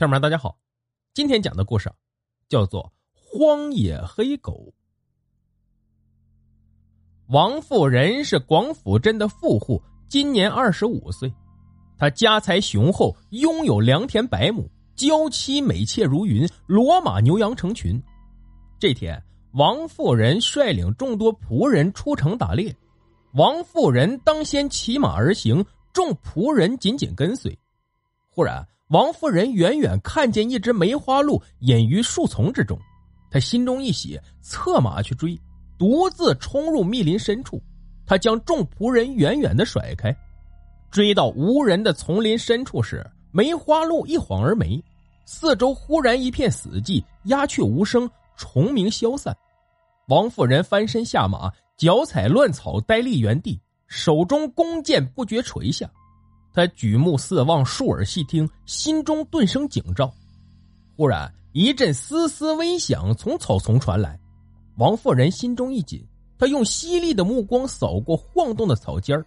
朋友们，大家好，今天讲的故事叫做《荒野黑狗》。王富人是广府镇的富户，今年二十五岁。他家财雄厚，拥有良田百亩，娇妻美妾如云，骡马牛羊成群。这天，王富人率领众多仆人出城打猎，王富人当先骑马而行，众仆人紧紧跟随。忽然，王夫人远远看见一只梅花鹿隐于树丛之中，她心中一喜，策马去追，独自冲入密林深处。她将众仆人远远的甩开，追到无人的丛林深处时，梅花鹿一晃而没，四周忽然一片死寂，鸦雀无声，虫鸣消散。王夫人翻身下马，脚踩乱草，呆立原地，手中弓箭不觉垂下。他举目四望，竖耳细听，心中顿生警兆。忽然一阵嘶嘶微响从草丛传来，王夫人心中一紧，她用犀利的目光扫过晃动的草尖儿，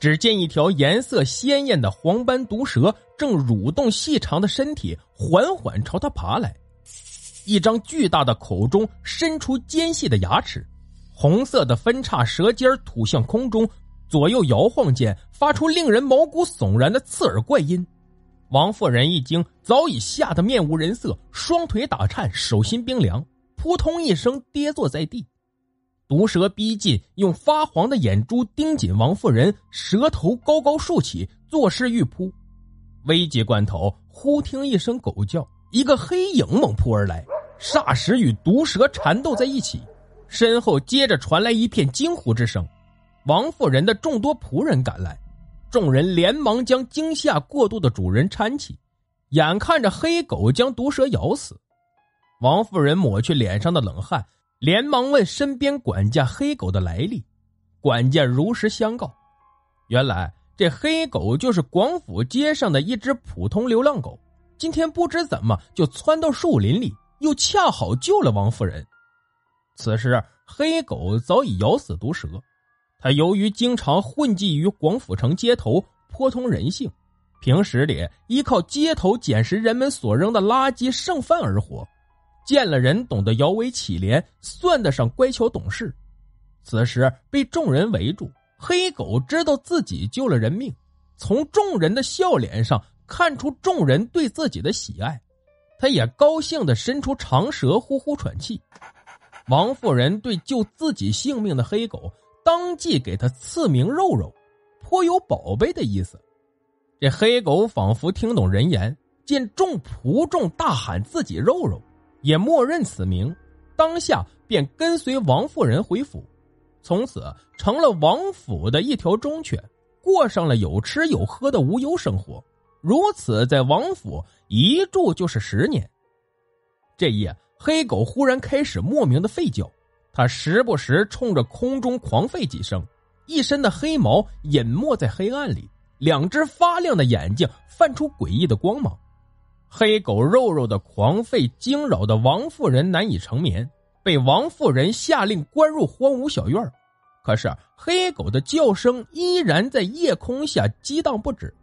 只见一条颜色鲜艳的黄斑毒蛇正蠕动细长的身体，缓缓朝他爬来。一张巨大的口中伸出尖细的牙齿，红色的分叉舌尖吐向空中。左右摇晃间，发出令人毛骨悚然的刺耳怪音。王夫人一惊，早已吓得面无人色，双腿打颤，手心冰凉，扑通一声跌坐在地。毒蛇逼近，用发黄的眼珠盯紧王夫人，蛇头高高竖起，作势欲扑。危急关头，忽听一声狗叫，一个黑影猛扑而来，霎时与毒蛇缠斗在一起，身后接着传来一片惊呼之声。王夫人的众多仆人赶来，众人连忙将惊吓过度的主人搀起，眼看着黑狗将毒蛇咬死，王夫人抹去脸上的冷汗，连忙问身边管家黑狗的来历。管家如实相告，原来这黑狗就是广府街上的一只普通流浪狗，今天不知怎么就窜到树林里，又恰好救了王夫人。此时黑狗早已咬死毒蛇。他由于经常混迹于广府城街头，颇通人性，平时里依靠街头捡拾人们所扔的垃圾剩饭而活，见了人懂得摇尾乞怜，算得上乖巧懂事。此时被众人围住，黑狗知道自己救了人命，从众人的笑脸上看出众人对自己的喜爱，他也高兴的伸出长舌呼呼喘气。王夫人对救自己性命的黑狗。当即给他赐名肉肉，颇有宝贝的意思。这黑狗仿佛听懂人言，见众仆众大喊自己肉肉，也默认此名，当下便跟随王夫人回府，从此成了王府的一条忠犬，过上了有吃有喝的无忧生活。如此，在王府一住就是十年。这夜，黑狗忽然开始莫名的吠叫。他时不时冲着空中狂吠几声，一身的黑毛隐没在黑暗里，两只发亮的眼睛泛出诡异的光芒。黑狗肉肉的狂吠惊扰的王夫人难以成眠，被王夫人下令关入荒芜小院可是黑狗的叫声依然在夜空下激荡不止，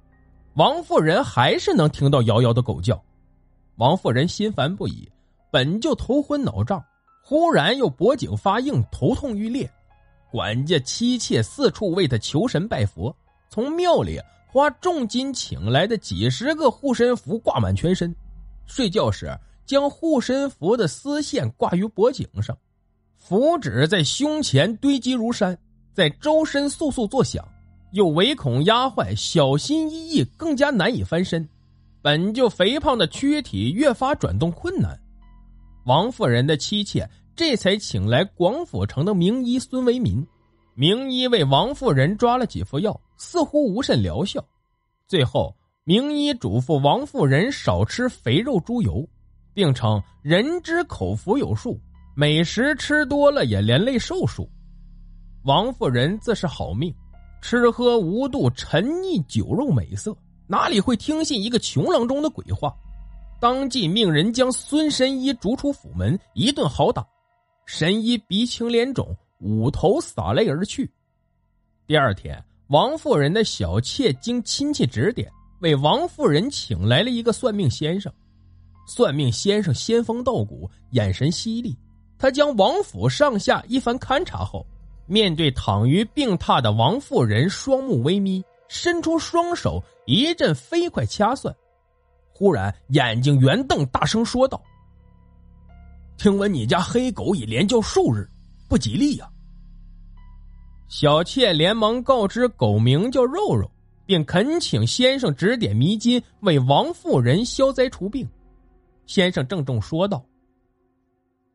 王夫人还是能听到遥遥的狗叫。王夫人心烦不已，本就头昏脑胀。忽然又脖颈发硬，头痛欲裂，管家妻妾四处为他求神拜佛，从庙里花重金请来的几十个护身符挂满全身，睡觉时将护身符的丝线挂于脖颈上，符纸在胸前堆积如山，在周身簌簌作响，又唯恐压坏，小心翼翼，更加难以翻身，本就肥胖的躯体越发转动困难。王夫人的妻妾这才请来广府城的名医孙维民，名医为王夫人抓了几副药，似乎无甚疗效。最后，名医嘱咐王夫人少吃肥肉猪油，并称人之口福有数，美食吃多了也连累寿数。王夫人自是好命，吃喝无度，沉溺酒肉美色，哪里会听信一个穷郎中的鬼话？当即命人将孙神医逐出府门，一顿好打。神医鼻青脸肿，捂头洒泪而去。第二天，王夫人的小妾经亲戚指点，为王夫人请来了一个算命先生。算命先生仙风道骨，眼神犀利。他将王府上下一番勘察后，面对躺于病榻的王妇人，双目微眯，伸出双手，一阵飞快掐算。忽然眼睛圆瞪，大声说道：“听闻你家黑狗已连叫数日，不吉利呀！”小妾连忙告知狗名叫肉肉，并恳请先生指点迷津，为王妇人消灾除病。先生郑重说道：“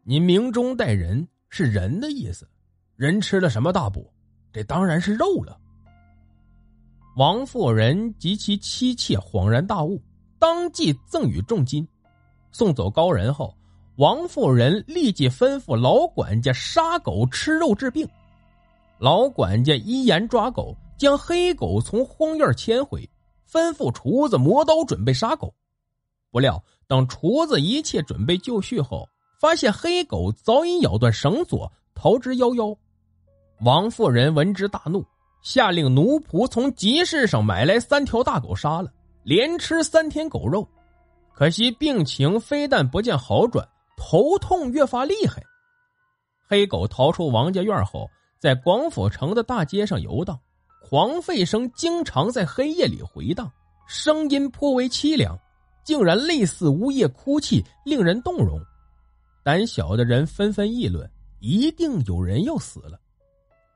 您明中带人是人的意思，人吃了什么大补？这当然是肉了。”王妇人及其妻妾恍然大悟。当即赠予重金，送走高人后，王妇人立即吩咐老管家杀狗吃肉治病。老管家依言抓狗，将黑狗从荒院牵回，吩咐厨子磨刀准备杀狗。不料等厨子一切准备就绪后，发现黑狗早已咬断绳索，逃之夭夭。王妇人闻之大怒，下令奴仆从集市上买来三条大狗杀了。连吃三天狗肉，可惜病情非但不见好转，头痛越发厉害。黑狗逃出王家院后，在广府城的大街上游荡，狂吠声经常在黑夜里回荡，声音颇为凄凉，竟然类似呜咽哭泣，令人动容。胆小的人纷纷议论，一定有人要死了。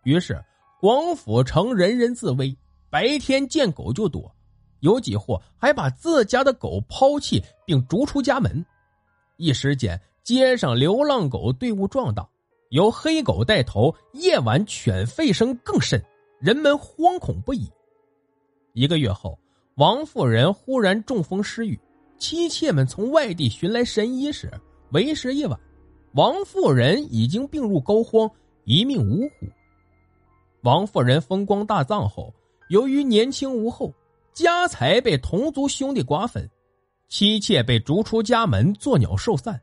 于是广府城人人自危，白天见狗就躲。有几户还把自家的狗抛弃并逐出家门，一时间街上流浪狗队伍壮大，由黑狗带头，夜晚犬吠声更甚，人们惶恐不已。一个月后，王妇人忽然中风失语，妻妾们从外地寻来神医时，为时已晚，王妇人已经病入膏肓，一命呜呼。王妇人风光大葬后，由于年轻无后。家财被同族兄弟瓜分，妻妾被逐出家门，作鸟兽散。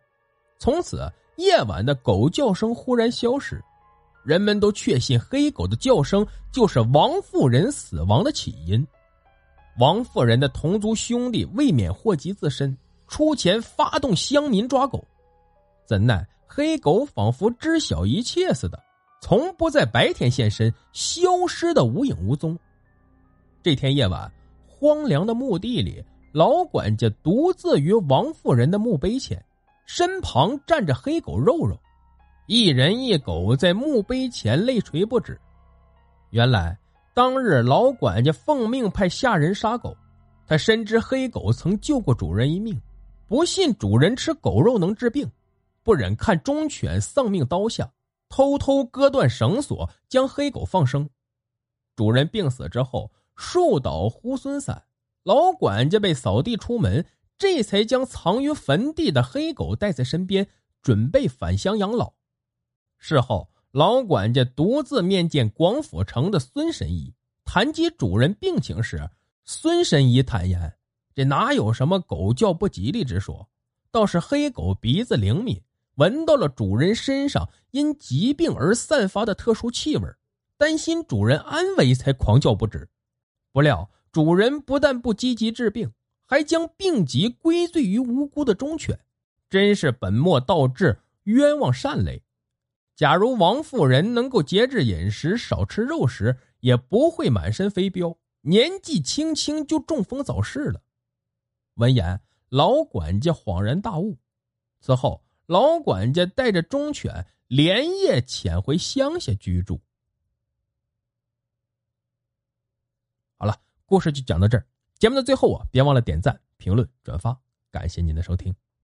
从此，夜晚的狗叫声忽然消失，人们都确信黑狗的叫声就是王妇人死亡的起因。王妇人的同族兄弟未免祸及自身，出钱发动乡民抓狗，怎奈黑狗仿佛知晓一切似的，从不在白天现身，消失的无影无踪。这天夜晚。荒凉的墓地里，老管家独自于王妇人的墓碑前，身旁站着黑狗肉肉，一人一狗在墓碑前泪垂不止。原来当日老管家奉命派下人杀狗，他深知黑狗曾救过主人一命，不信主人吃狗肉能治病，不忍看忠犬丧命刀下，偷偷割断绳索，将黑狗放生。主人病死之后。树倒猢狲散，老管家被扫地出门，这才将藏于坟地的黑狗带在身边，准备返乡养老。事后，老管家独自面见广府城的孙神医，谈及主人病情时，孙神医坦言：这哪有什么狗叫不吉利之说，倒是黑狗鼻子灵敏，闻到了主人身上因疾病而散发的特殊气味，担心主人安危，才狂叫不止。不料主人不但不积极治病，还将病疾归罪于无辜的忠犬，真是本末倒置，冤枉善类。假如王夫人能够节制饮食，少吃肉食，也不会满身飞镖，年纪轻轻就中风早逝了。闻言，老管家恍然大悟。此后，老管家带着忠犬连夜潜回乡下居住。好了，故事就讲到这儿。节目的最后啊，别忘了点赞、评论、转发，感谢您的收听。